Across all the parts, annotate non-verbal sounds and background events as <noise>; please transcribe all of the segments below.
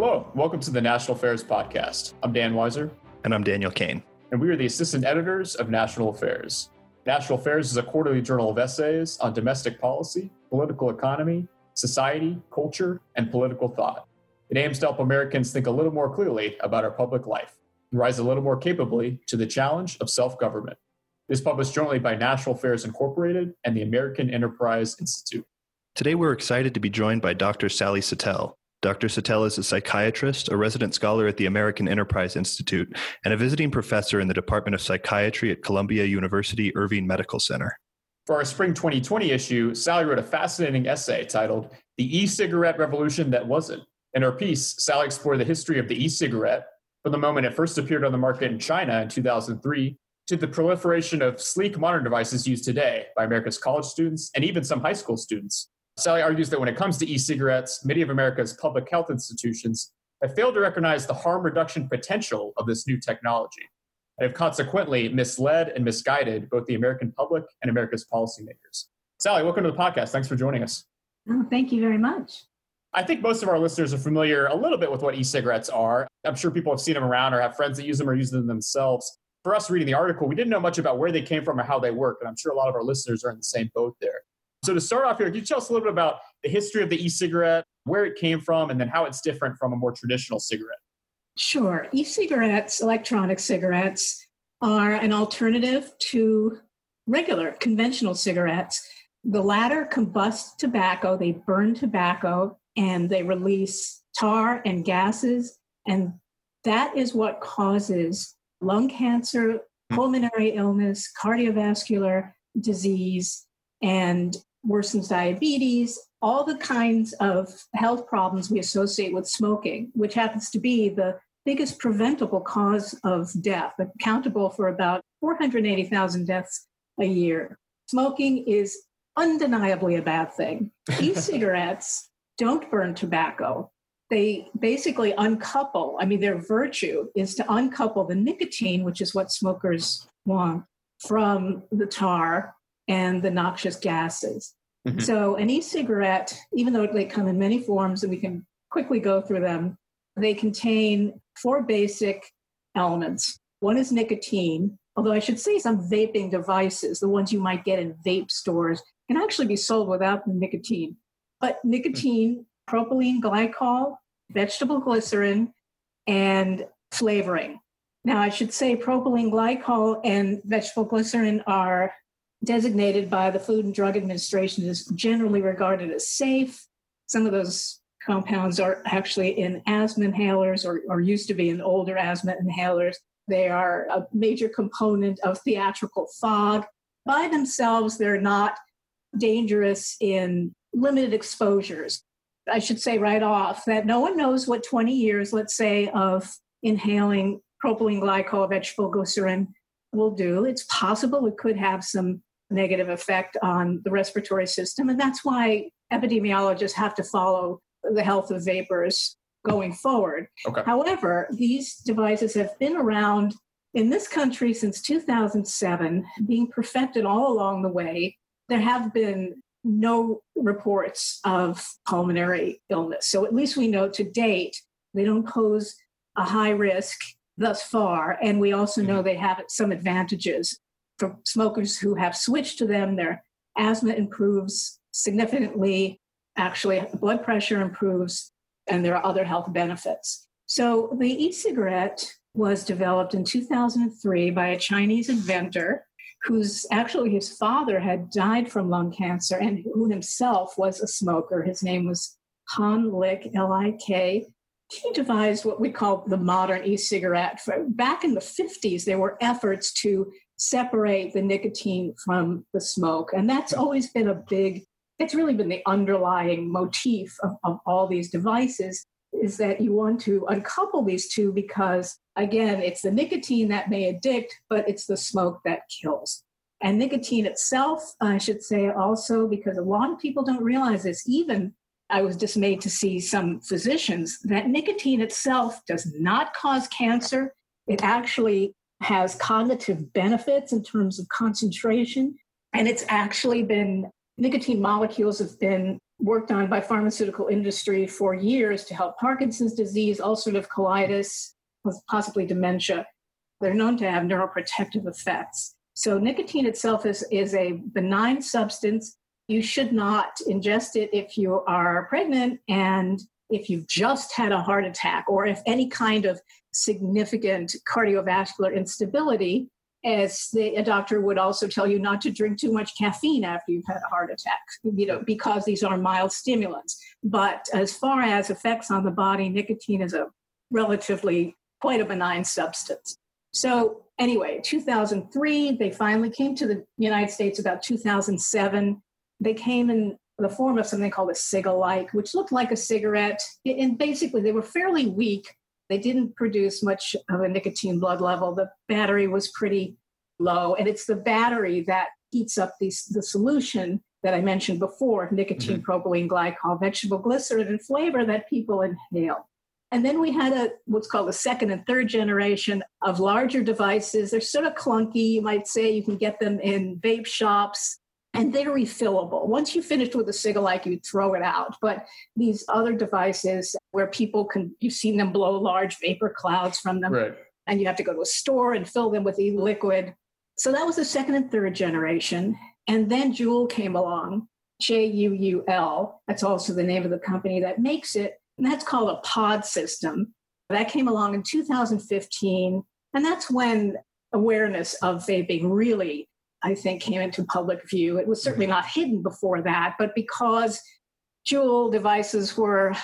Hello, welcome to the National Affairs Podcast. I'm Dan Weiser. And I'm Daniel Kane. And we are the assistant editors of National Affairs. National Affairs is a quarterly journal of essays on domestic policy, political economy, society, culture, and political thought. It aims to help Americans think a little more clearly about our public life and rise a little more capably to the challenge of self government. It is published jointly by National Affairs Incorporated and the American Enterprise Institute. Today, we're excited to be joined by Dr. Sally Satel. Dr. Satel is a psychiatrist, a resident scholar at the American Enterprise Institute, and a visiting professor in the Department of Psychiatry at Columbia University Irving Medical Center. For our spring 2020 issue, Sally wrote a fascinating essay titled The E Cigarette Revolution That Wasn't. In her piece, Sally explored the history of the e cigarette from the moment it first appeared on the market in China in 2003 to the proliferation of sleek modern devices used today by America's college students and even some high school students. Sally argues that when it comes to e cigarettes, many of America's public health institutions have failed to recognize the harm reduction potential of this new technology and have consequently misled and misguided both the American public and America's policymakers. Sally, welcome to the podcast. Thanks for joining us. Oh, thank you very much. I think most of our listeners are familiar a little bit with what e cigarettes are. I'm sure people have seen them around or have friends that use them or use them themselves. For us reading the article, we didn't know much about where they came from or how they work, and I'm sure a lot of our listeners are in the same boat there. So to start off here, can you tell us a little bit about the history of the e-cigarette, where it came from, and then how it's different from a more traditional cigarette? Sure. E-cigarettes, electronic cigarettes, are an alternative to regular conventional cigarettes. The latter combust tobacco, they burn tobacco, and they release tar and gases. And that is what causes lung cancer, hmm. pulmonary illness, cardiovascular disease, and worsens diabetes, all the kinds of health problems we associate with smoking, which happens to be the biggest preventable cause of death, accountable for about 480,000 deaths a year. Smoking is undeniably a bad thing. <laughs> E cigarettes don't burn tobacco. They basically uncouple. I mean, their virtue is to uncouple the nicotine, which is what smokers want, from the tar and the noxious gases. Mm-hmm. So, an e cigarette, even though they come in many forms and we can quickly go through them, they contain four basic elements. One is nicotine, although I should say some vaping devices, the ones you might get in vape stores, can actually be sold without the nicotine. But nicotine, propylene glycol, vegetable glycerin, and flavoring. Now, I should say propylene glycol and vegetable glycerin are designated by the Food and Drug Administration is generally regarded as safe. Some of those compounds are actually in asthma inhalers or, or used to be in older asthma inhalers. They are a major component of theatrical fog. By themselves, they're not dangerous in limited exposures. I should say right off that no one knows what 20 years, let's say, of inhaling propylene glycol vegetable glycerin will do. It's possible it could have some negative effect on the respiratory system. And that's why epidemiologists have to follow the health of vapers going forward. Okay. However, these devices have been around in this country since 2007, being perfected all along the way. There have been no reports of pulmonary illness. So at least we know to date they don't pose a high risk thus far. And we also know mm-hmm. they have some advantages for smokers who have switched to them, their asthma improves significantly. Actually, blood pressure improves, and there are other health benefits. So, the e cigarette was developed in 2003 by a Chinese inventor who's actually his father had died from lung cancer and who himself was a smoker. His name was Hon Lik, L I K. He devised what we call the modern e cigarette. Back in the 50s, there were efforts to separate the nicotine from the smoke. And that's always been a big, it's really been the underlying motif of, of all these devices is that you want to uncouple these two because, again, it's the nicotine that may addict, but it's the smoke that kills. And nicotine itself, I should say also, because a lot of people don't realize this, even I was dismayed to see some physicians, that nicotine itself does not cause cancer. It actually has cognitive benefits in terms of concentration. And it's actually been, nicotine molecules have been worked on by pharmaceutical industry for years to help Parkinson's disease, ulcerative colitis, possibly dementia. They're known to have neuroprotective effects. So nicotine itself is, is a benign substance. You should not ingest it if you are pregnant and if you've just had a heart attack or if any kind of significant cardiovascular instability, as the, a doctor would also tell you not to drink too much caffeine after you've had a heart attack, you know, because these are mild stimulants. But as far as effects on the body, nicotine is a relatively quite a benign substance. So anyway, 2003, they finally came to the United States about 2007. They came in the form of something called a cig-alike, which looked like a cigarette. And basically, they were fairly weak. They didn't produce much of a nicotine blood level. The battery was pretty low. And it's the battery that heats up these, the solution that I mentioned before nicotine, mm-hmm. propylene glycol, vegetable glycerin, and flavor that people inhale. And then we had a what's called a second and third generation of larger devices. They're sort of clunky, you might say. You can get them in vape shops and they're refillable. Once you finish with a cig-alike, you throw it out. But these other devices where people can, you've seen them blow large vapor clouds from them, right. and you have to go to a store and fill them with e-liquid. So that was the second and third generation. And then Juul came along, J U U L. That's also the name of the company that makes it. And that's called a pod system. That came along in 2015. And that's when awareness of vaping really, I think, came into public view. It was certainly mm-hmm. not hidden before that, but because Juul devices were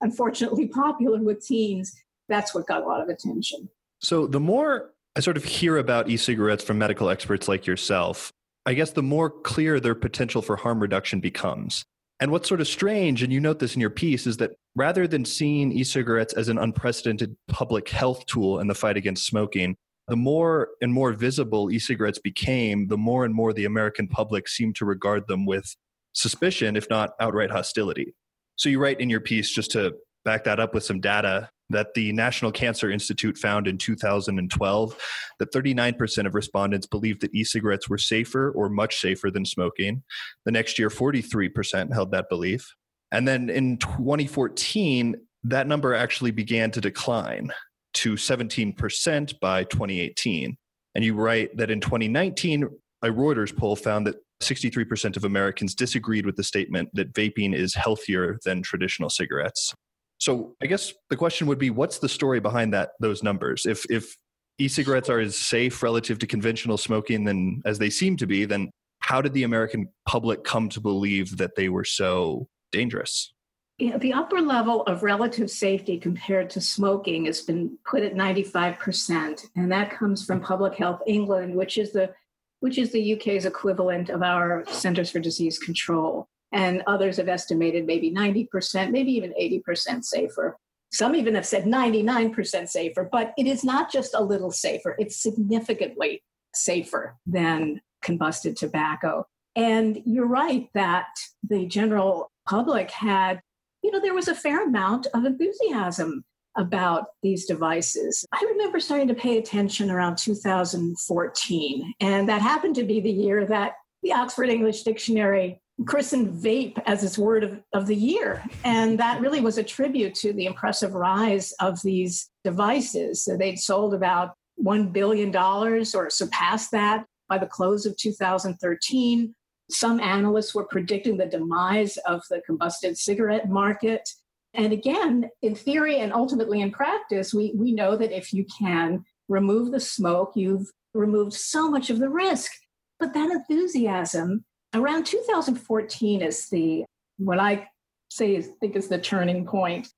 unfortunately <laughs> popular with teens, that's what got a lot of attention. So the more I sort of hear about e cigarettes from medical experts like yourself, I guess the more clear their potential for harm reduction becomes. And what's sort of strange, and you note this in your piece, is that rather than seeing e cigarettes as an unprecedented public health tool in the fight against smoking, the more and more visible e cigarettes became, the more and more the American public seemed to regard them with suspicion, if not outright hostility. So you write in your piece, just to back that up with some data, that the National Cancer Institute found in 2012 that 39% of respondents believed that e cigarettes were safer or much safer than smoking. The next year, 43% held that belief. And then in 2014, that number actually began to decline to 17% by 2018. And you write that in 2019, a Reuters poll found that 63% of Americans disagreed with the statement that vaping is healthier than traditional cigarettes. So I guess the question would be, what's the story behind that those numbers? If if e-cigarettes are as safe relative to conventional smoking than as they seem to be, then how did the American public come to believe that they were so dangerous? You know, the upper level of relative safety compared to smoking has been put at 95%, and that comes from Public Health England, which is the which is the UK's equivalent of our Centers for Disease Control and others have estimated maybe 90%, maybe even 80% safer. Some even have said 99% safer, but it is not just a little safer, it's significantly safer than combusted tobacco. And you're right that the general public had, you know, there was a fair amount of enthusiasm about these devices. I remember starting to pay attention around 2014, and that happened to be the year that the Oxford English Dictionary christened vape as its word of, of the year. And that really was a tribute to the impressive rise of these devices. So they'd sold about $1 billion or surpassed that by the close of 2013. Some analysts were predicting the demise of the combusted cigarette market. And again, in theory and ultimately in practice, we, we know that if you can remove the smoke, you've removed so much of the risk. But that enthusiasm around 2014 is the what I say is think is the turning point.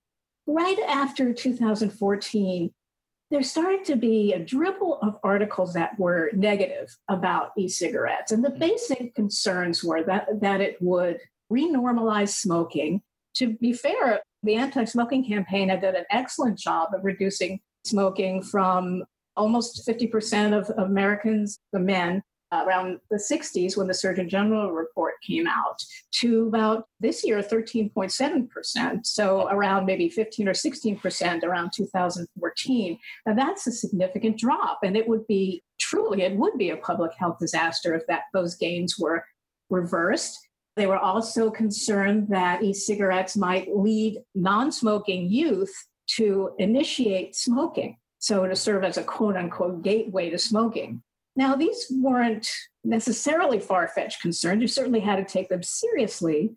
Right after 2014, there started to be a dribble of articles that were negative about e-cigarettes. And the mm. basic concerns were that, that it would renormalize smoking. To be fair, the anti-smoking campaign had done an excellent job of reducing smoking from almost 50% of Americans, the men, around the 60s when the Surgeon General report came out to about this year 13.7%. So around maybe 15 or 16% around 2014. Now that's a significant drop. And it would be truly, it would be a public health disaster if that those gains were reversed. They were also concerned that e cigarettes might lead non smoking youth to initiate smoking, so to serve as a quote unquote gateway to smoking. Now, these weren't necessarily far fetched concerns. You certainly had to take them seriously.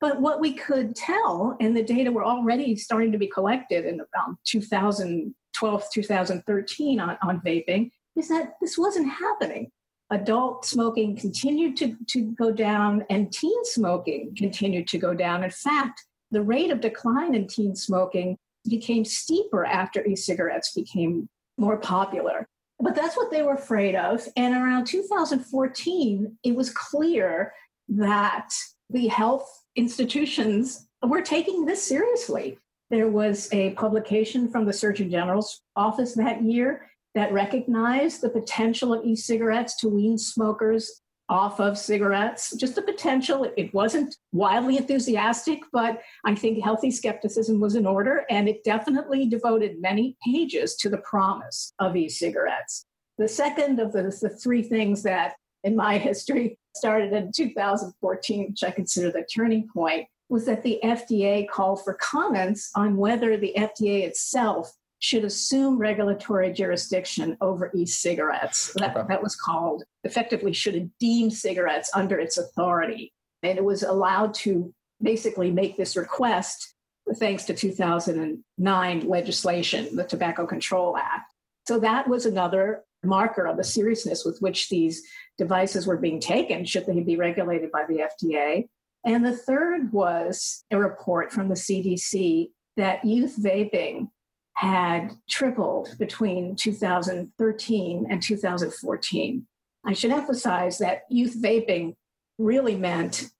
But what we could tell, and the data were already starting to be collected in about 2012, 2013 on, on vaping, is that this wasn't happening. Adult smoking continued to, to go down, and teen smoking continued to go down. In fact, the rate of decline in teen smoking became steeper after e cigarettes became more popular. But that's what they were afraid of. And around 2014, it was clear that the health institutions were taking this seriously. There was a publication from the Surgeon General's office that year that recognized the potential of e cigarettes to wean smokers off of cigarettes, just the potential. It wasn't wildly enthusiastic, but I think healthy skepticism was in order, and it definitely devoted many pages to the promise of e cigarettes. The second of the, the three things that in my <laughs> history started in 2014, which I consider the turning point, was that the FDA called for comments on whether the FDA itself should assume regulatory jurisdiction over e-cigarettes. That, okay. that was called effectively should deem cigarettes under its authority. And it was allowed to basically make this request thanks to 2009 legislation, the Tobacco Control Act. So that was another marker of the seriousness with which these devices were being taken, should they be regulated by the FDA. And the third was a report from the CDC that youth vaping had tripled between 2013 and 2014. I should emphasize that youth vaping really meant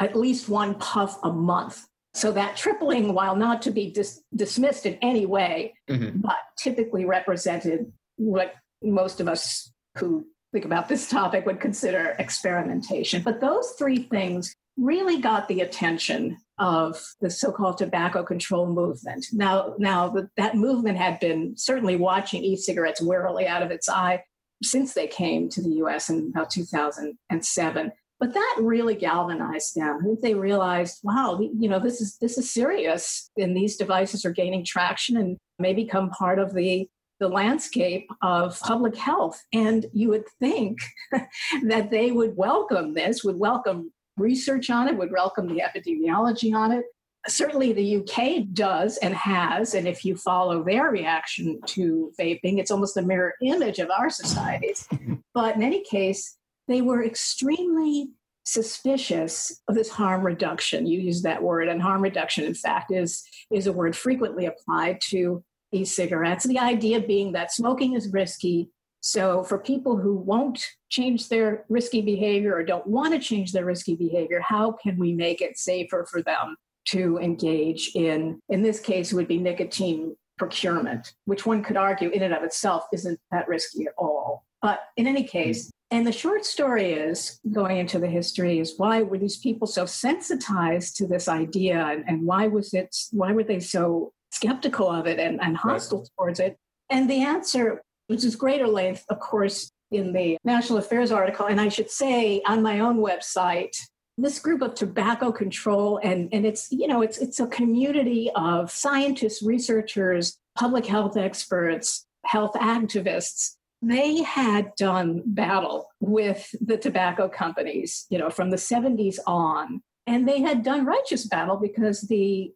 at least one puff a month. So that tripling, while not to be dis- dismissed in any way, mm-hmm. but typically represented what most of us who think about this topic would consider experimentation. But those three things really got the attention of the so-called tobacco control movement. Now, now that movement had been certainly watching e-cigarettes warily out of its eye since they came to the U.S. in about 2007. But that really galvanized them. They realized, wow, you know, this is this is serious, and these devices are gaining traction and may become part of the the landscape of public health. And you would think <laughs> that they would welcome this, would welcome research on it, would welcome the epidemiology on it. Certainly, the UK does and has. And if you follow their reaction to vaping, it's almost a mirror image of our societies. <laughs> but in any case, they were extremely suspicious of this harm reduction. You use that word, and harm reduction, in fact, is, is a word frequently applied to e-cigarettes. The idea being that smoking is risky, so, for people who won't change their risky behavior or don't want to change their risky behavior, how can we make it safer for them to engage in, in this case, it would be nicotine procurement, which one could argue in and of itself isn't that risky at all. But in any case, and the short story is going into the history is why were these people so sensitized to this idea and, and why was it why were they so skeptical of it and, and hostile right. towards it? And the answer which is greater length, of course, in the National Affairs article. And I should say on my own website, this group of tobacco control and, and it's you know it's it's a community of scientists researchers public health experts health activists they had done battle with the tobacco companies you know from the 70s on and they had done righteous battle because the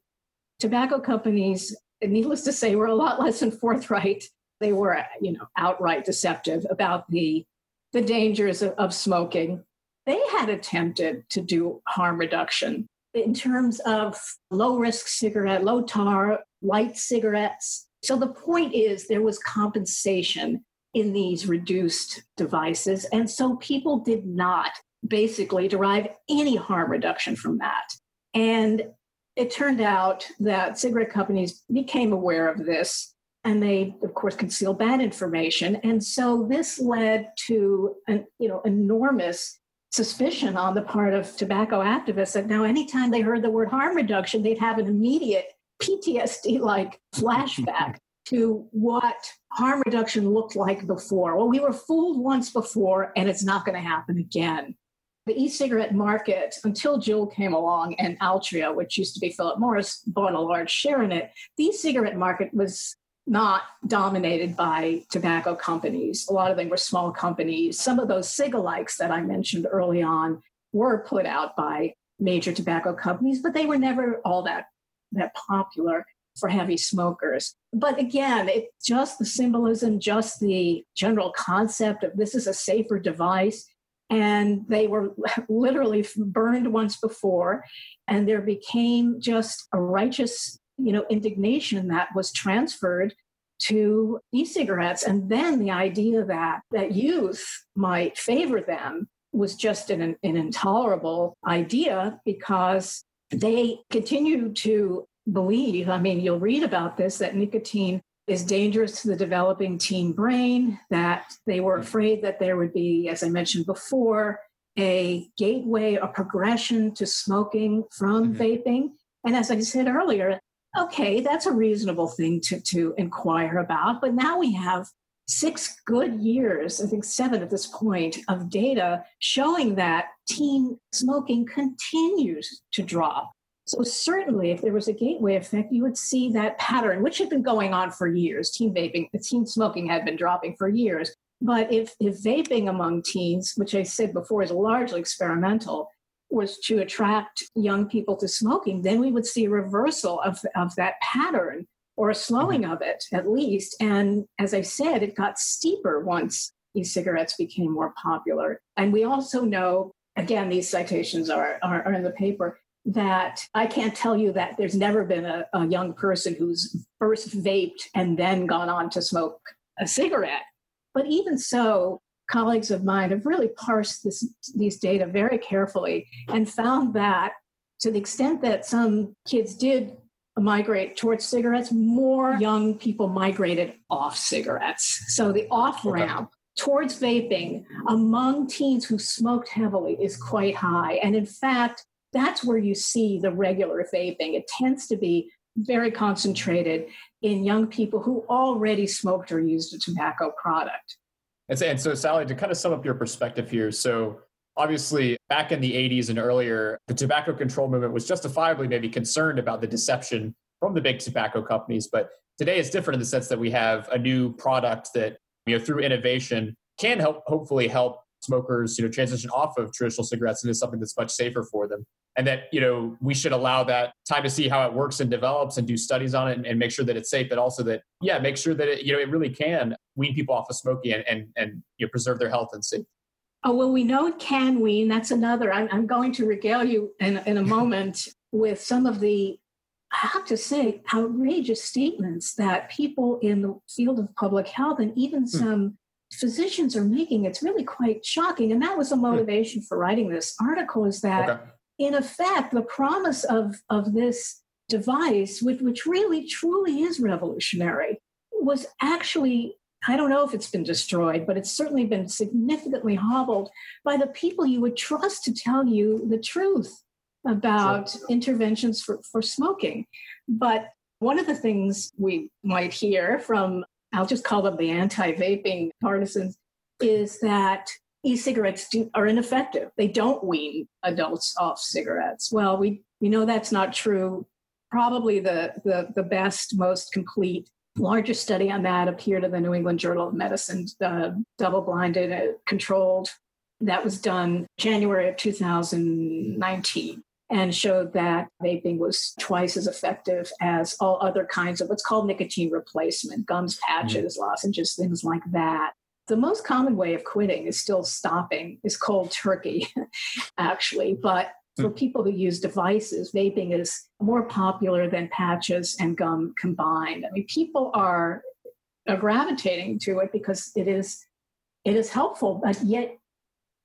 tobacco companies needless to say were a lot less than forthright they were, you know, outright deceptive about the the dangers of, of smoking. They had attempted to do harm reduction in terms of low risk cigarette, low tar, light cigarettes. So the point is there was compensation in these reduced devices. And so people did not basically derive any harm reduction from that. And it turned out that cigarette companies became aware of this and they of course conceal bad information and so this led to an you know enormous suspicion on the part of tobacco activists that now anytime they heard the word harm reduction they'd have an immediate ptsd like flashback <laughs> to what harm reduction looked like before well we were fooled once before and it's not going to happen again the e-cigarette market until Juul came along and Altria, which used to be Philip Morris, bought a large share in it. The e-cigarette market was not dominated by tobacco companies. A lot of them were small companies. Some of those cigalikes that I mentioned early on were put out by major tobacco companies, but they were never all that that popular for heavy smokers. But again, it's just the symbolism, just the general concept of this is a safer device. And they were <laughs> literally burned once before, and there became just a righteous, you know, indignation that was transferred to e-cigarettes. And then the idea that that youth might favor them was just an, an intolerable idea because they continue to believe, I mean, you'll read about this, that nicotine is dangerous to the developing teen brain, that they were afraid that there would be, as I mentioned before, a gateway, a progression to smoking from mm-hmm. vaping. And as I said earlier, okay, that's a reasonable thing to, to inquire about. But now we have six good years, I think seven at this point, of data showing that teen smoking continues to drop. So, certainly, if there was a gateway effect, you would see that pattern, which had been going on for years. Teen vaping, teen smoking had been dropping for years. But if, if vaping among teens, which I said before is largely experimental, was to attract young people to smoking, then we would see a reversal of, of that pattern or a slowing mm-hmm. of it at least. And as I said, it got steeper once e cigarettes became more popular. And we also know, again, these citations are, are, are in the paper, that I can't tell you that there's never been a, a young person who's first vaped and then gone on to smoke a cigarette. But even so, colleagues of mine have really parsed this, these data very carefully and found that to the extent that some kids did migrate towards cigarettes, more young people migrated off cigarettes. So the off ramp okay. towards vaping among teens who smoked heavily is quite high. And in fact, that's where you see the regular vaping. It tends to be very concentrated in young people who already smoked or used a tobacco product. And so, and so, Sally, to kind of sum up your perspective here, so obviously back in the 80s and earlier, the tobacco control movement was justifiably maybe concerned about the deception from the big tobacco companies. But today it's different in the sense that we have a new product that, you know, through innovation can help hopefully help smokers, you know, transition off of traditional cigarettes into something that's much safer for them. And that, you know, we should allow that time to see how it works and develops and do studies on it and, and make sure that it's safe, but also that, yeah, make sure that it, you know, it really can wean people off of smoking and, and, and you know, preserve their health and safety. Oh, well, we know it can wean. That's another. I'm, I'm going to regale you in, in a <laughs> moment with some of the, I have to say, outrageous statements that people in the field of public health and even hmm. some physicians are making. It's really quite shocking. And that was the hmm. motivation for writing this article is that, okay. in effect, the promise of, of this device, which, which really truly is revolutionary, was actually I don't know if it's been destroyed, but it's certainly been significantly hobbled by the people you would trust to tell you the truth about sure. interventions for, for smoking. But one of the things we might hear from I'll just call them the anti vaping partisans, is that e cigarettes are ineffective. They don't wean adults off cigarettes. Well, we, we know that's not true. Probably the, the, the best, most complete, largest study on that appeared in the New England Journal of Medicine, uh, double blinded, uh, controlled. That was done January of 2019 and showed that vaping was twice as effective as all other kinds of what's called nicotine replacement, gums, patches, mm-hmm. lozenges, things like that. The most common way of quitting is still stopping, is cold turkey, <laughs> actually. But for mm. people who use devices, vaping is more popular than patches and gum combined. I mean, people are, are gravitating to it because it is it is helpful, but yet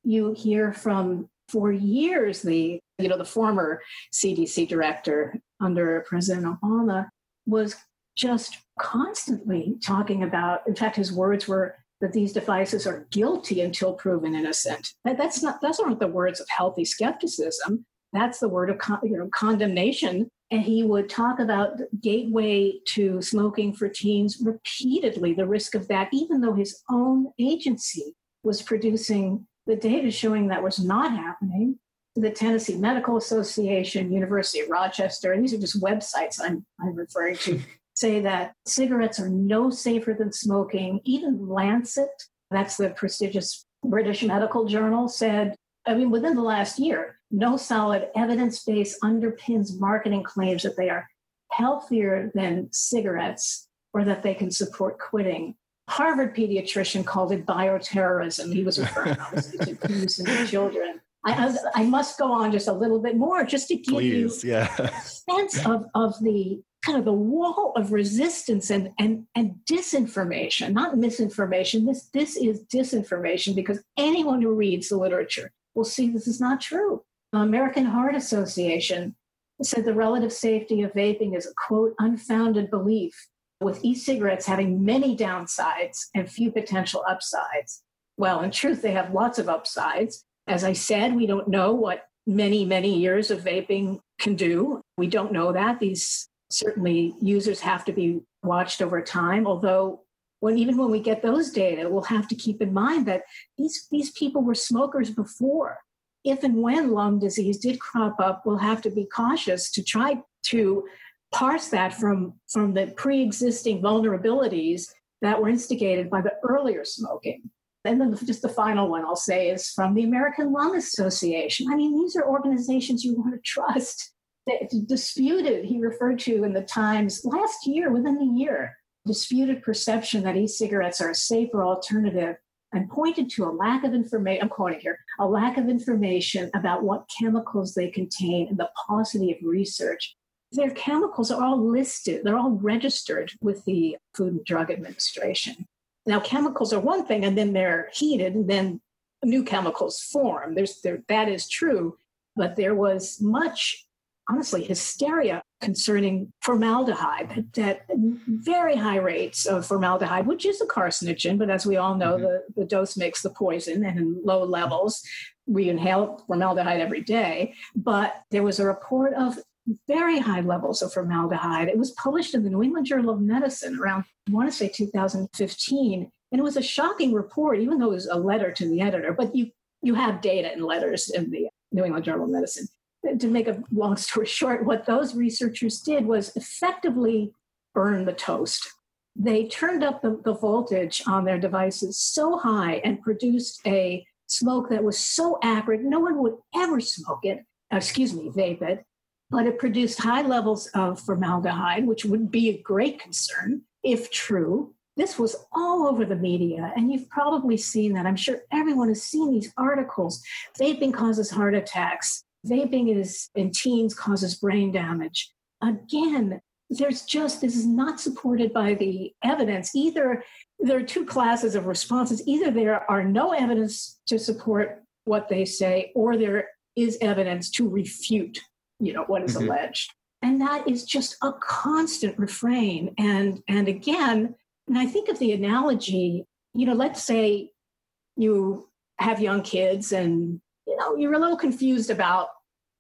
you hear from for years the you know the former CDC director under President Obama was just constantly talking about in fact his words were that these devices are guilty until proven innocent. That, that's not those aren't the words of healthy skepticism. That's the word of con, you know, condemnation. And he would talk about gateway to smoking for teens repeatedly the risk of that even though his own agency was producing the data showing that was not happening. The Tennessee Medical Association, University of Rochester, and these are just websites I'm, I'm referring to, <laughs> say that cigarettes are no safer than smoking. Even Lancet, that's the prestigious British medical journal, said, I mean, within the last year, no solid evidence base underpins marketing claims that they are healthier than cigarettes or that they can support quitting. Harvard pediatrician called it bioterrorism. He was referring obviously to use in children. I, I, must go on just a little bit more just to give Please, you yeah. a <laughs> sense of, of the kind of the wall of resistance and, and, and disinformation, not misinformation. This, this is disinformation because anyone who reads the literature will see this is not true. American Heart Association said the relative safety of vaping is a quote, unfounded belief, with e cigarettes having many downsides and few potential upsides. Well, in truth, they have lots of upsides. As I said, we don't know what many, many years of vaping can do. We don't know that. These certainly users have to be watched over time, although when even when we get those data, we'll have to keep in mind that these, these people were smokers before if and when lung disease did crop up, we'll have to be cautious to try to parse that from, from the pre existing vulnerabilities that were instigated by the earlier smoking. And then just the final one I'll say is from the American Lung Association. I mean, these are organizations you want to trust. That Disputed, he referred to in the Times last year, within the year, disputed perception that e cigarettes are a safer alternative and pointed to a lack of information, I'm quoting here, a lack of information about what chemicals they contain and the paucity of research. Their chemicals are all listed, they're all registered with the Food and Drug Administration. Now, chemicals are one thing, and then they're heated, and then new chemicals form. There's, there, that is true, but there was much honestly hysteria concerning formaldehyde that very high rates of formaldehyde which is a carcinogen but as we all know mm-hmm. the, the dose makes the poison and in low levels we inhale formaldehyde every day but there was a report of very high levels of formaldehyde it was published in the new england journal of medicine around i want to say 2015 and it was a shocking report even though it was a letter to the editor but you you have data and letters in the new england journal of medicine to make a long story <laughs> short, what those researchers did was effectively burn the toast. They turned up the, the, voltage on their devices so high and produced a smoke that was so acrid, no one would ever smoke it, excuse me, vape it, but it produced high levels of formaldehyde, which would be a great concern if true. This was all over the media, and you've probably seen that. I'm sure everyone has seen these articles. Vaping causes heart attacks vaping is in teens causes brain damage. Again, there's just this is not supported by the evidence. Either there are two classes of responses. Either there are no evidence to support what they say, or there is evidence to refute, you know, what is mm-hmm. alleged. And that is just a constant refrain. And and again, and I think of the analogy, you know, let's say you have young kids and you know, you're a little confused about,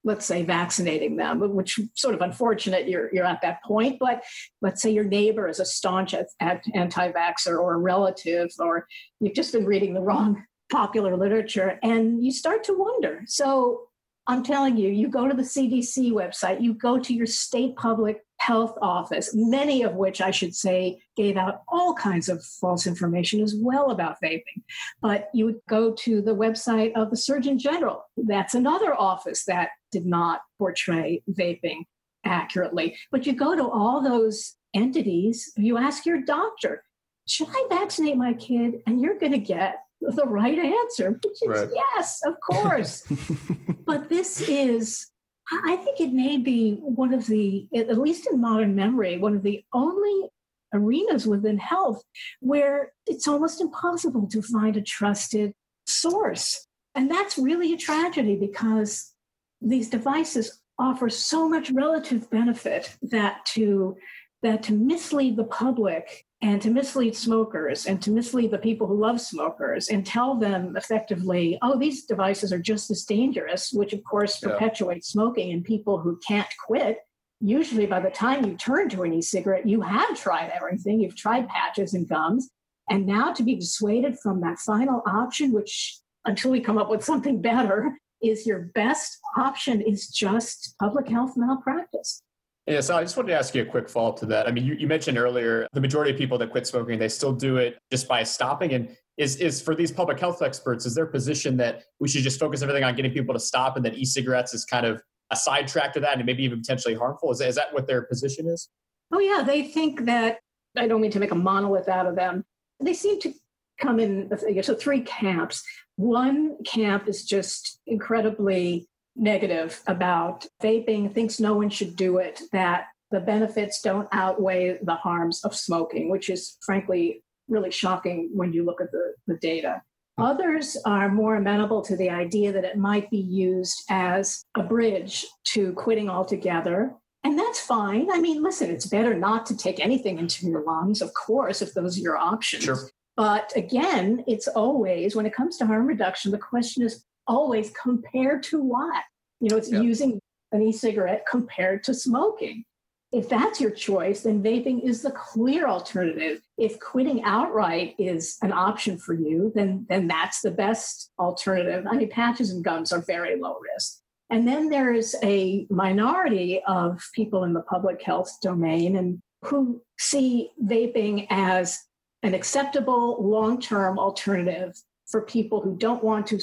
let's say, vaccinating them, which sort of unfortunate you're, you're at that point. But let's say your neighbor is a staunch anti vaxxer or a relative, or you've just been reading the wrong <laughs> popular literature and you start to wonder. So I'm telling you, you go to the CDC website, you go to your state public health office, many of which I should say gave out all kinds of false information as well about vaping. But you would go to the website of the Surgeon General. That's another office that did not portray vaping accurately. But you go to all those entities, you ask your doctor, should I vaccinate my kid? And you're going to get the right answer, which is right. yes, of course. <laughs> but this is I think it may be one of the, at least in modern memory, one of the only arenas within health where it's almost impossible to find a trusted source. And that's really a tragedy because these devices offer so much relative benefit that to that to mislead the public and to mislead smokers and to mislead the people who love smokers and tell them effectively, oh, these devices are just as dangerous, which of course yeah. perpetuates smoking in people who can't quit. Usually, by the time you turn to an e cigarette, you have tried everything. You've tried patches and gums. And now to be dissuaded from that final option, which until we come up with something better, is your best option is just public health malpractice. Yeah, so I just wanted to ask you a quick follow up to that. I mean, you, you mentioned earlier the majority of people that quit smoking, they still do it just by stopping. And is is for these public health experts, is their position that we should just focus everything on getting people to stop and that e-cigarettes is kind of a sidetrack to that and maybe even potentially harmful? Is, is that what their position is? Oh yeah, they think that I don't mean to make a monolith out of them. They seem to come in so three camps. One camp is just incredibly negative about vaping, thinks no one should do it, that the benefits don't outweigh the harms of smoking, which is frankly really shocking when you look at the, the data. Hmm. Others are more amenable to the idea that it might be used as a bridge to quitting altogether. And that's fine. I mean, listen, it's better not to take anything into your lungs, of course, if those are your options. Sure. But again, it's always, when it comes to harm reduction, the question is always compared to what? You know, it's yep. using an e cigarette compared to smoking. If that's your choice, then vaping is the clear alternative. If quitting outright is an option for you, then, then that's the best alternative. I mean, patches and gums are very low risk. And then there's a minority of people in the public health domain and who see vaping as an acceptable long-term alternative for people who don't want to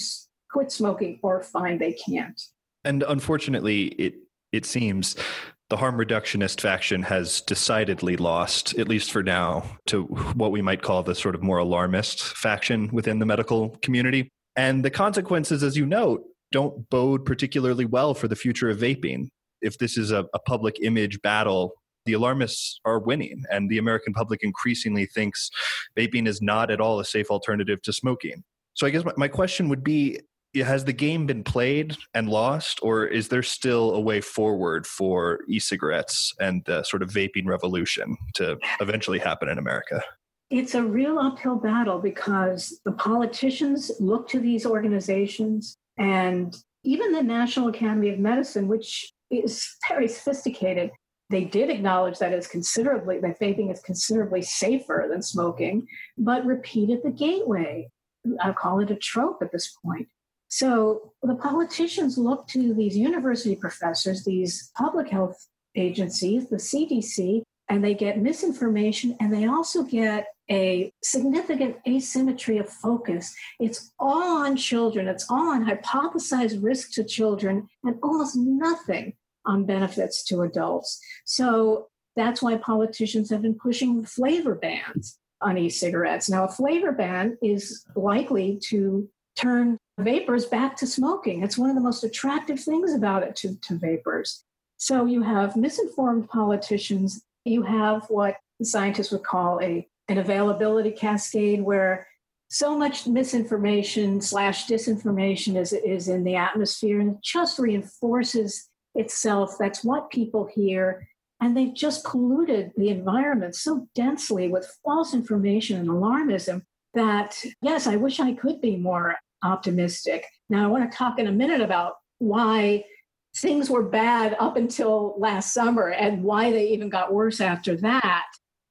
quit smoking or find they can't. And unfortunately, it it seems the harm reductionist faction has decidedly lost, at least for now, to what we might call the sort of more alarmist faction within the medical community. And the consequences, as you note, don't bode particularly well for the future of vaping. If this is a, a public image battle, the alarmists are winning, and the American public increasingly thinks vaping is not at all a safe alternative to smoking. So I guess my, my question would be has the game been played and lost, or is there still a way forward for e-cigarettes and the sort of vaping revolution to eventually happen in America? It's a real uphill battle because the politicians look to these organizations and even the National Academy of Medicine, which is very sophisticated, they did acknowledge that it's considerably that vaping is considerably safer than smoking, but repeated the gateway. I call it a trope at this point. So the politicians look to these university professors, these public health agencies, the CDC, and they get misinformation and they also get a significant asymmetry of focus. It's all on children, it's all on hypothesized risk to children, and almost nothing on benefits to adults. So that's why politicians have been pushing flavor bans on e cigarettes. Now, a flavor ban is likely to turn vapers back to smoking. It's one of the most attractive things about it to, to vapers. So you have misinformed politicians. You have what scientists would call a an availability cascade where so much misinformation slash disinformation is, is in the atmosphere and it just reinforces itself. That's what people hear. And they've just polluted the environment so densely with false information and alarmism that, yes, I wish I could be more optimistic. Now, I want to talk in a minute about why things were bad up until last summer and why they even got worse after that.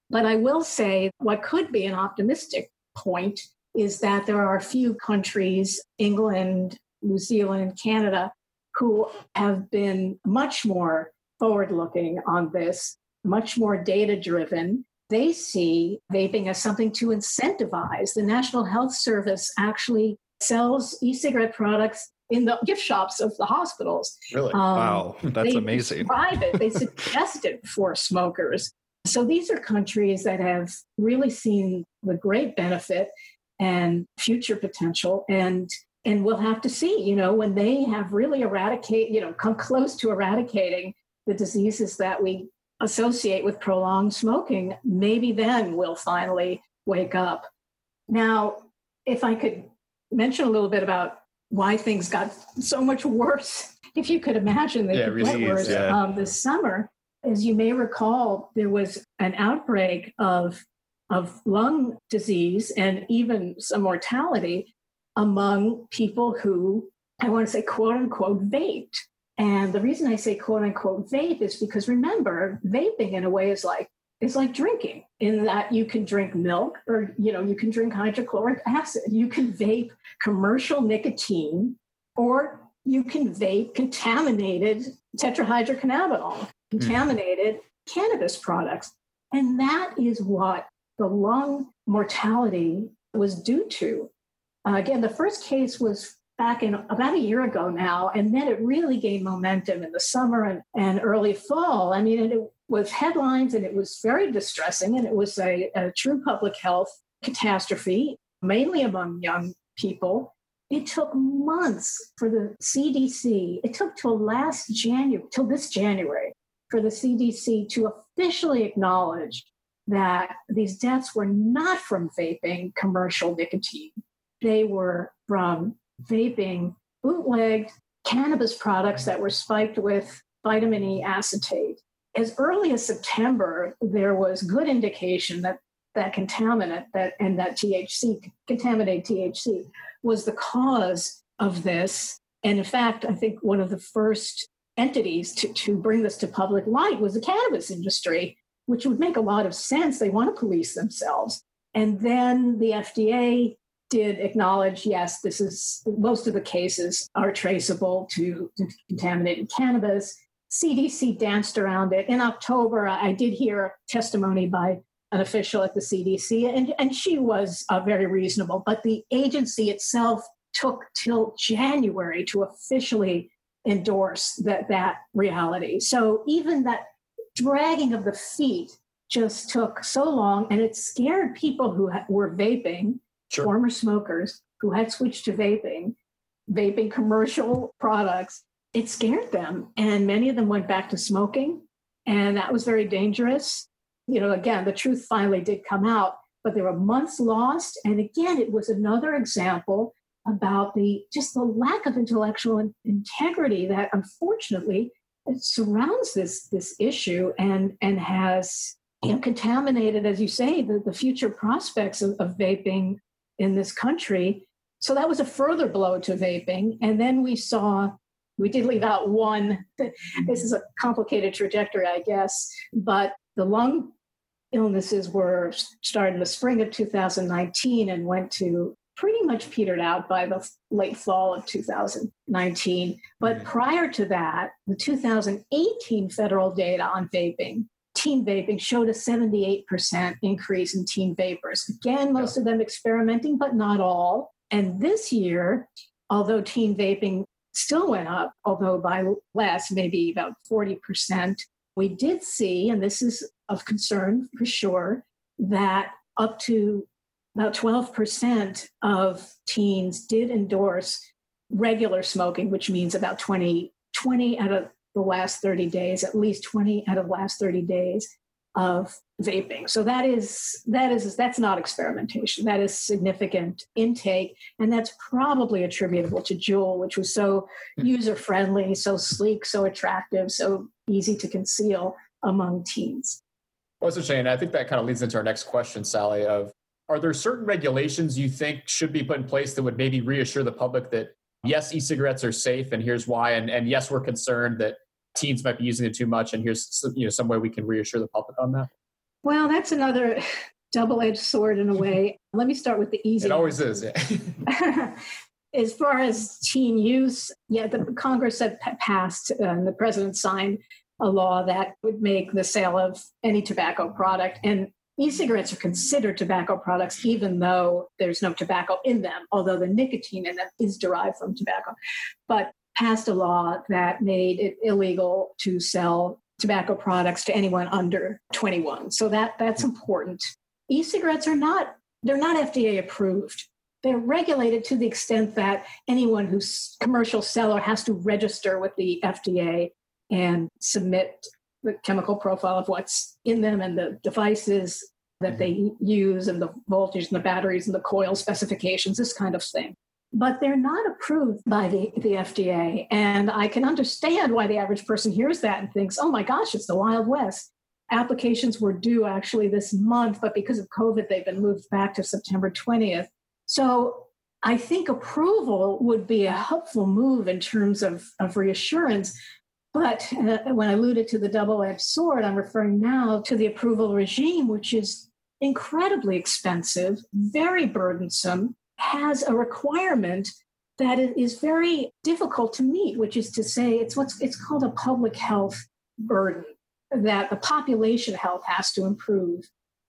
But I will say what could be an optimistic point is that there are a few countries, England, New Zealand, Canada, who have been much more forward looking on this, much more data driven. They see vaping as something to incentivize. The National Health Service actually sells e-cigarette products in the gift shops of the hospitals. Really? Um, wow, that's they amazing. Describe it. They <laughs> suggest it for smokers. So these are countries that have really seen the great benefit and future potential, and and we'll have to see. You know, when they have really eradicate, you know, come close to eradicating the diseases that we associate with prolonged smoking, maybe then we'll finally wake up. Now, if I could mention a little bit about why things got so much worse. <laughs> If you could imagine, they yeah, could really get worse yeah. um, this summer. As you may recall, there was an outbreak of of lung disease and even some mortality among people who I want to say quote unquote vaped. And the reason I say quote unquote vape is because remember, vaping in a way is like is like drinking in that you can drink milk or you know you can drink hydrochloric acid you can vape commercial nicotine or you can vape contaminated tetrahydrocannabinol hmm. contaminated mm. cannabis products and that is what the lung mortality was due to uh, again the first case was back in about a year ago now and then it really gained momentum in the summer and, and early fall i mean it, was headlines and it was very distressing and it was a, a true public health catastrophe, mainly among young people. It took months for the CDC, it took till last January, till this January, for the CDC to officially acknowledge that these deaths were not from vaping commercial nicotine. They were from vaping bootlegged cannabis products that were spiked with vitamin E acetate as early as September, there was good indication that that contaminant that and that THC contaminated THC was the cause of this. And in fact, I think one of the first entities to, to bring this to public light was the cannabis industry, which would make a lot of sense. They want to police themselves. And then the FDA did acknowledge yes, this is most of the cases are traceable to, to contaminated cannabis. CDC danced around it. In October, I did hear testimony by an official at the CDC, and, and she was uh, very reasonable. But the agency itself took till January to officially endorse that, that reality. So even that dragging of the feet just took so long, and it scared people who ha- were vaping, sure. former smokers who had switched to vaping, vaping commercial products it scared them. And many of them went back to smoking. And that was very dangerous. You know, again, the truth finally did come out, but there were months lost. And again, it was another example about the just the lack of intellectual integrity that unfortunately surrounds this this issue and and has you know, contaminated, as you say, the, the future prospects of, of vaping in this country. So that was a further blow to vaping. And then we saw we did leave out one. This is a complicated trajectory, I guess, but the lung illnesses were started in the spring of 2019 and went to pretty much petered out by the late fall of 2019. But mm-hmm. prior to that, the 2018 federal data on vaping, teen vaping, showed a 78% increase in teen vapers. Again, most of them experimenting, but not all. And this year, although teen vaping still went up, although by less, maybe about 40%. We did see, and this is of concern for sure, that up to about 12% of teens did endorse regular smoking, which means about 20, 20 out of the last 30 days, at least 20 out of the last 30 days of vaping. So that is that is that's not experimentation. That is significant intake, and that's probably attributable to Juul, which was so hmm. user friendly, so sleek, so attractive, so easy to conceal among teens. Well, so Shane, I think that kind of leads into our next question, Sally. Of are there certain regulations you think should be put in place that would maybe reassure the public that yes, e-cigarettes are safe, and here's why, and and yes, we're concerned that teens might be using it too much, and here's you know some way we can reassure the public on that. Well, that's another <laughs> double-edged sword in a way. Let me start with the easy. It always is, yeah. <laughs> as far as teen use, yeah, the Congress had passed, and the president signed a law that would make the sale of any tobacco product and e-cigarettes are considered tobacco products even though there's no tobacco in them although the nicotine in them is derived from tobacco but passed a law that made it illegal to sell tobacco products to anyone under 21. So that that's hmm. important. E-cigarettes are not they're not FDA approved. They're regulated to the extent that anyone who's commercial seller has to register with the FDA and submit the chemical profile of what's in them and the devices that hmm. they use and the voltage and the batteries and the coil specifications, this kind of thing but they're not approved by the, the FDA. And I can understand why the average person hears that and thinks, oh my gosh, it's the Wild West. Applications were due actually this month, but because of COVID, they've been moved back to September 20th. So I think approval would be a helpful move in terms of, of reassurance. But uh, when I alluded to the double edged sword, I'm referring now to the approval regime, which is incredibly expensive, very burdensome, has a requirement that is very difficult to meet, which is to say it's what's it's called a public health burden that the population health has to improve.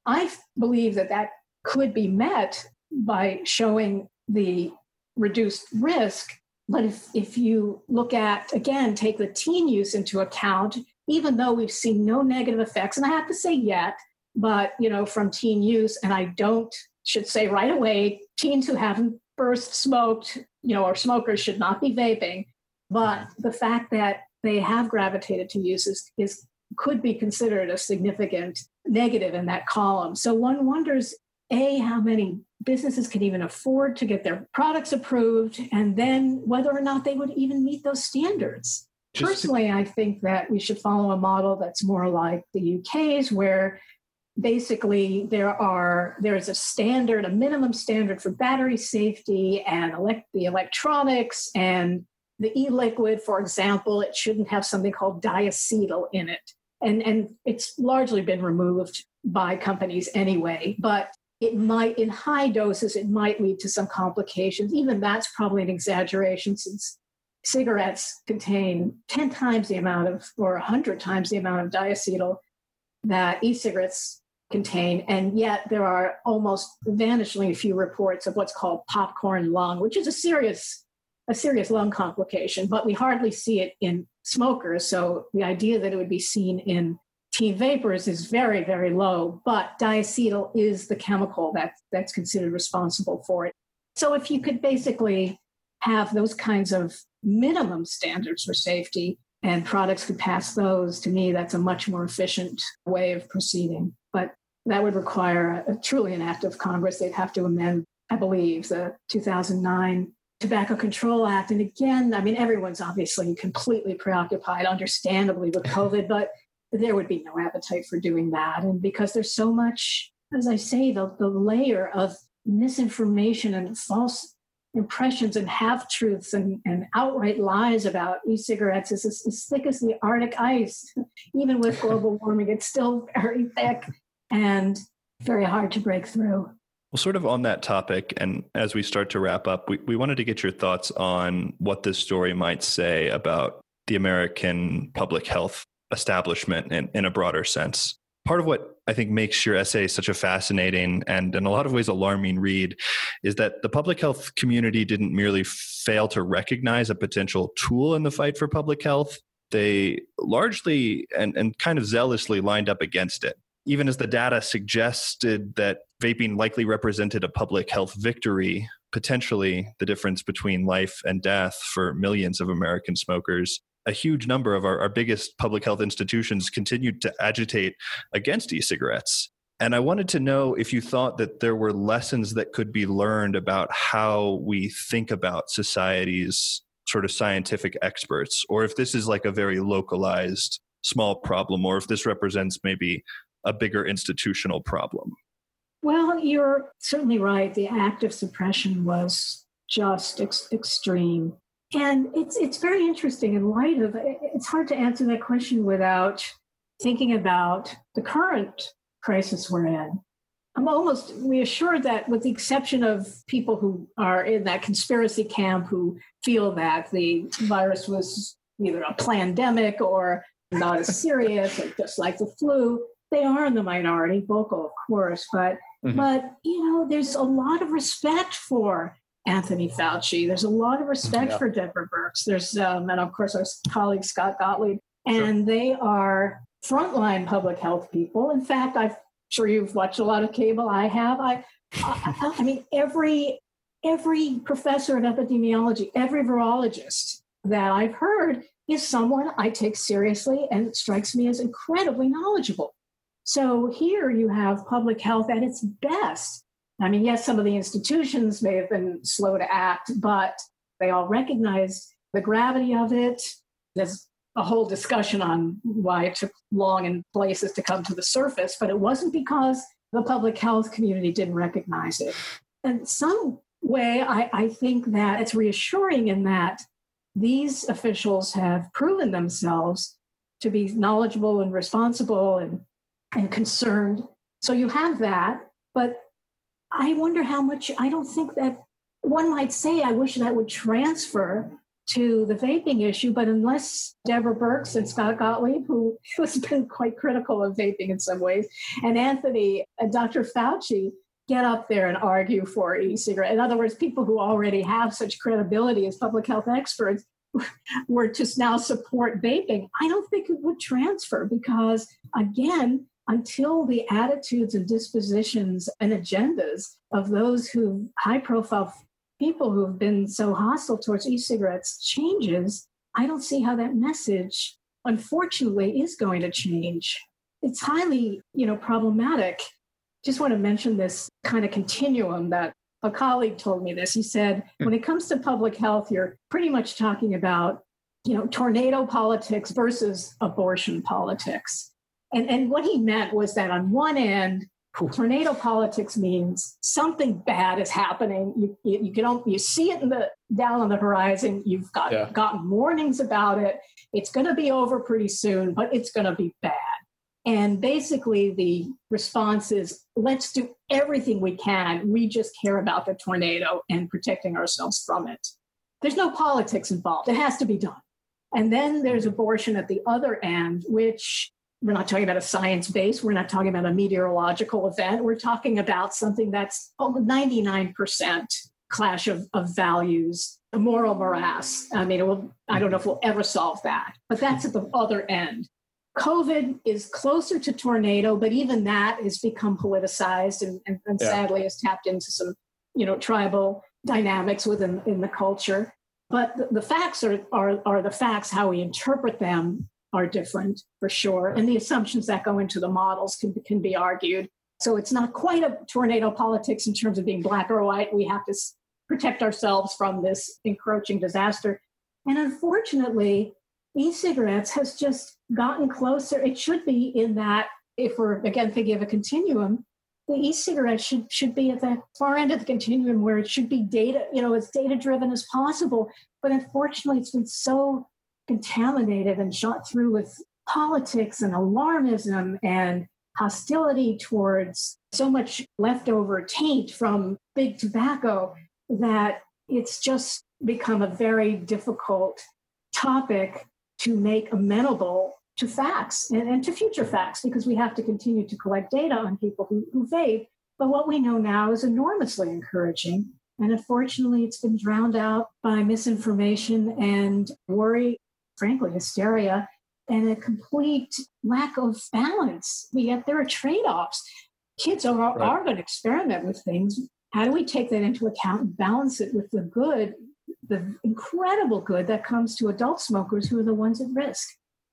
I believe that that could be met by showing the reduced risk. But if, if you look at, again, take the teen use into account, even though we've seen no negative effects, and I have to say yet, but you know, from teen use, and I don't should say right away, teens who haven't first smoked, you know, or smokers should not be vaping. But the fact that they have gravitated to use is, is could be considered a significant negative in that column. So one wonders a how many businesses can even afford to get their products approved and then whether or not they would even meet those standards Just personally i think that we should follow a model that's more like the uk's where basically there are there's a standard a minimum standard for battery safety and elect, the electronics and the e-liquid for example it shouldn't have something called diacetyl in it. And and it's largely been removed by companies anyway but it might in high doses it might lead to some complications. Even that's probably an exaggeration since cigarettes contain 10 times the amount of or 100 times the amount of diacetyl that e-cigarettes contain. And yet there are almost vanishingly few reports of what's called popcorn lung, which is a serious, a serious lung complication, but we hardly see it in smokers. So the idea that it would be seen in teen vapers is very, very low, but diacetyl is the chemical that, that's considered responsible for it. So if you could basically have those kinds of minimum standards for safety and products could pass those, to me, that's a much more efficient way of proceeding. That would require a, truly an act of Congress. They'd have to amend, I believe, the 2009 Tobacco Control Act. And again, I mean, everyone's obviously completely preoccupied, understandably, with COVID, but there would be no appetite for doing that. And because there's so much, as I say, the, the layer of misinformation and false impressions and half truths and, and outright lies about e cigarettes is as, as thick as the Arctic ice. Even with global warming, it's still very thick and very hard to break through. Well, sort of on that topic, and as we start to wrap up, we, we wanted to get your thoughts on what this story might say about the American public health establishment in, in a broader sense. Part of what I think makes your essay such a fascinating and in a lot of ways alarming read is that the public health community didn't merely fail to recognize a potential tool in the fight for public health, they largely and, and kind of zealously lined up against it even as the data suggested that vaping likely represented a public health victory, potentially the difference between life and death for millions of American smokers, a huge number of our, our biggest public health institutions continued to agitate against e cigarettes. And I wanted to know if you thought that there were lessons that could be learned about how we think about society's sort of scientific experts, or if this is like a very localized small problem, or if this represents maybe a bigger institutional problem? Well, you're certainly right. The act of suppression was just ex- extreme. And it's it's very interesting in light of it's hard to answer that question without thinking about the current crisis we're in. I'm almost reassured that, with the exception of people who are in that conspiracy camp who feel that the virus was either a pandemic or not as serious, or just like the flu, they are in the minority, vocal, of course, but mm-hmm. but you know, there's a lot of respect for Anthony Fauci. There's a lot of respect yeah. for Deborah Birx. There's um, and of course our colleague Scott Gottlieb, and sure. they are frontline public health people. In fact, I'm sure you've watched a lot of cable. I have. I, I, I mean, every every professor of epidemiology, every virologist that I've heard is someone I take seriously and strikes me as incredibly knowledgeable. So here you have public health at its best. I mean, yes, some of the institutions may have been slow to act, but they all recognized the gravity of it. There's a whole discussion on why it took long in places to come to the surface, but it wasn't because the public health community didn't recognize it. In some way, I, I think that it's reassuring in that these officials have proven themselves to be knowledgeable and responsible and, and concerned. So you have that. But I wonder how much, I don't think that one might say, I wish that would transfer to the vaping issue, but unless Deborah Birx and Scott Gottlieb, who <laughs> has been quite critical of vaping in some ways, and Anthony and Dr. Fauci get up there and argue for e-cigarette. In other words, people who already have such credibility as public health experts <laughs> were to now support vaping, I don't think it would transfer because, again, until the attitudes and dispositions and agendas of those who high profile people who have been so hostile towards e-cigarettes changes, I don't see how that message, unfortunately, is going to change. It's highly, you know, problematic. Just want to mention this kind of continuum that a colleague told me this. He said, hmm. when it comes to public health, you're pretty much talking about, you know, tornado politics versus abortion politics. And, and what he meant was that on one end, tornado politics means something bad is happening. You, you, you can you see it in the down on the horizon. You've got yeah. gotten warnings about it. It's going to be over pretty soon, but it's going to be bad. And basically, the response is let's do everything we can. We just care about the tornado and protecting ourselves from it. There's no politics involved, it has to be done. And then there's abortion at the other end, which we're not talking about a science base. We're not talking about a meteorological event. We're talking about something that's over 99% clash of, of values, a moral morass. I mean, will, I don't know if we'll ever solve that, but that's at the other end. COVID is closer to tornado, but even that has become politicized and, and, and yeah. sadly has tapped into some, you know, tribal dynamics within in the culture. But the, the facts are, are, are the facts. How we interpret them are different for sure. And the assumptions that go into the models can, can be argued. So it's not quite a tornado politics in terms of being black or white. We have to protect ourselves from this encroaching disaster. And unfortunately, e-cigarettes has just gotten closer. It should be in that, if we're again thinking of a continuum, the e-cigarette should should be at the far end of the continuum where it should be data, you know, as data driven as possible. But unfortunately, it's been so contaminated and shot through with politics and alarmism and hostility towards so much leftover taint from big tobacco that it's just become a very difficult topic to make amenable to facts and, and, to future facts because we have to continue to collect data on people who, who vape. But what we know now is enormously encouraging. And unfortunately, it's been drowned out by misinformation and worry frankly, hysteria and a complete lack of balance. Yet there are trade offs. Kids are, right. are going to experiment with things. How do we take that into account and balance it with the good, the incredible good that comes to adult smokers who are the ones at risk?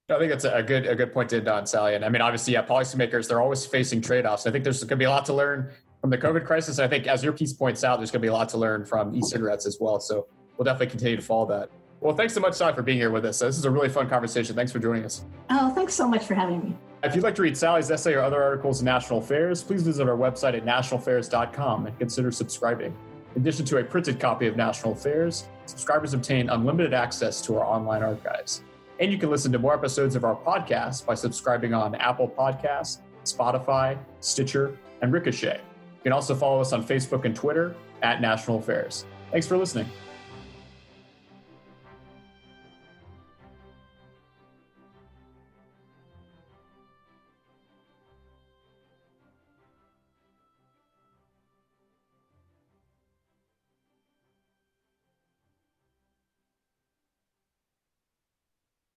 I think that's a good a good point to end on, Sally. And I mean, obviously, yeah, policymakers they're always facing trade offs. I think there's going to be a lot to learn from the COVID crisis. I think, as your piece points out, there's going to be a lot to learn from e-cigarettes as well. So we'll definitely continue to follow that. Well, thanks so much, Sally, for being here with us. This is a really fun conversation. Thanks for joining us. Oh, thanks so much for having me. If you'd like to read Sally's essay or other articles in National Affairs, please visit our website at nationalaffairs.com and consider subscribing. In addition to a printed copy of National Affairs, subscribers obtain unlimited access to our online archives. And you can listen to more episodes of our podcast by subscribing on Apple Podcasts, Spotify, Stitcher, and Ricochet. You can also follow us on Facebook and Twitter at National Affairs. Thanks for listening.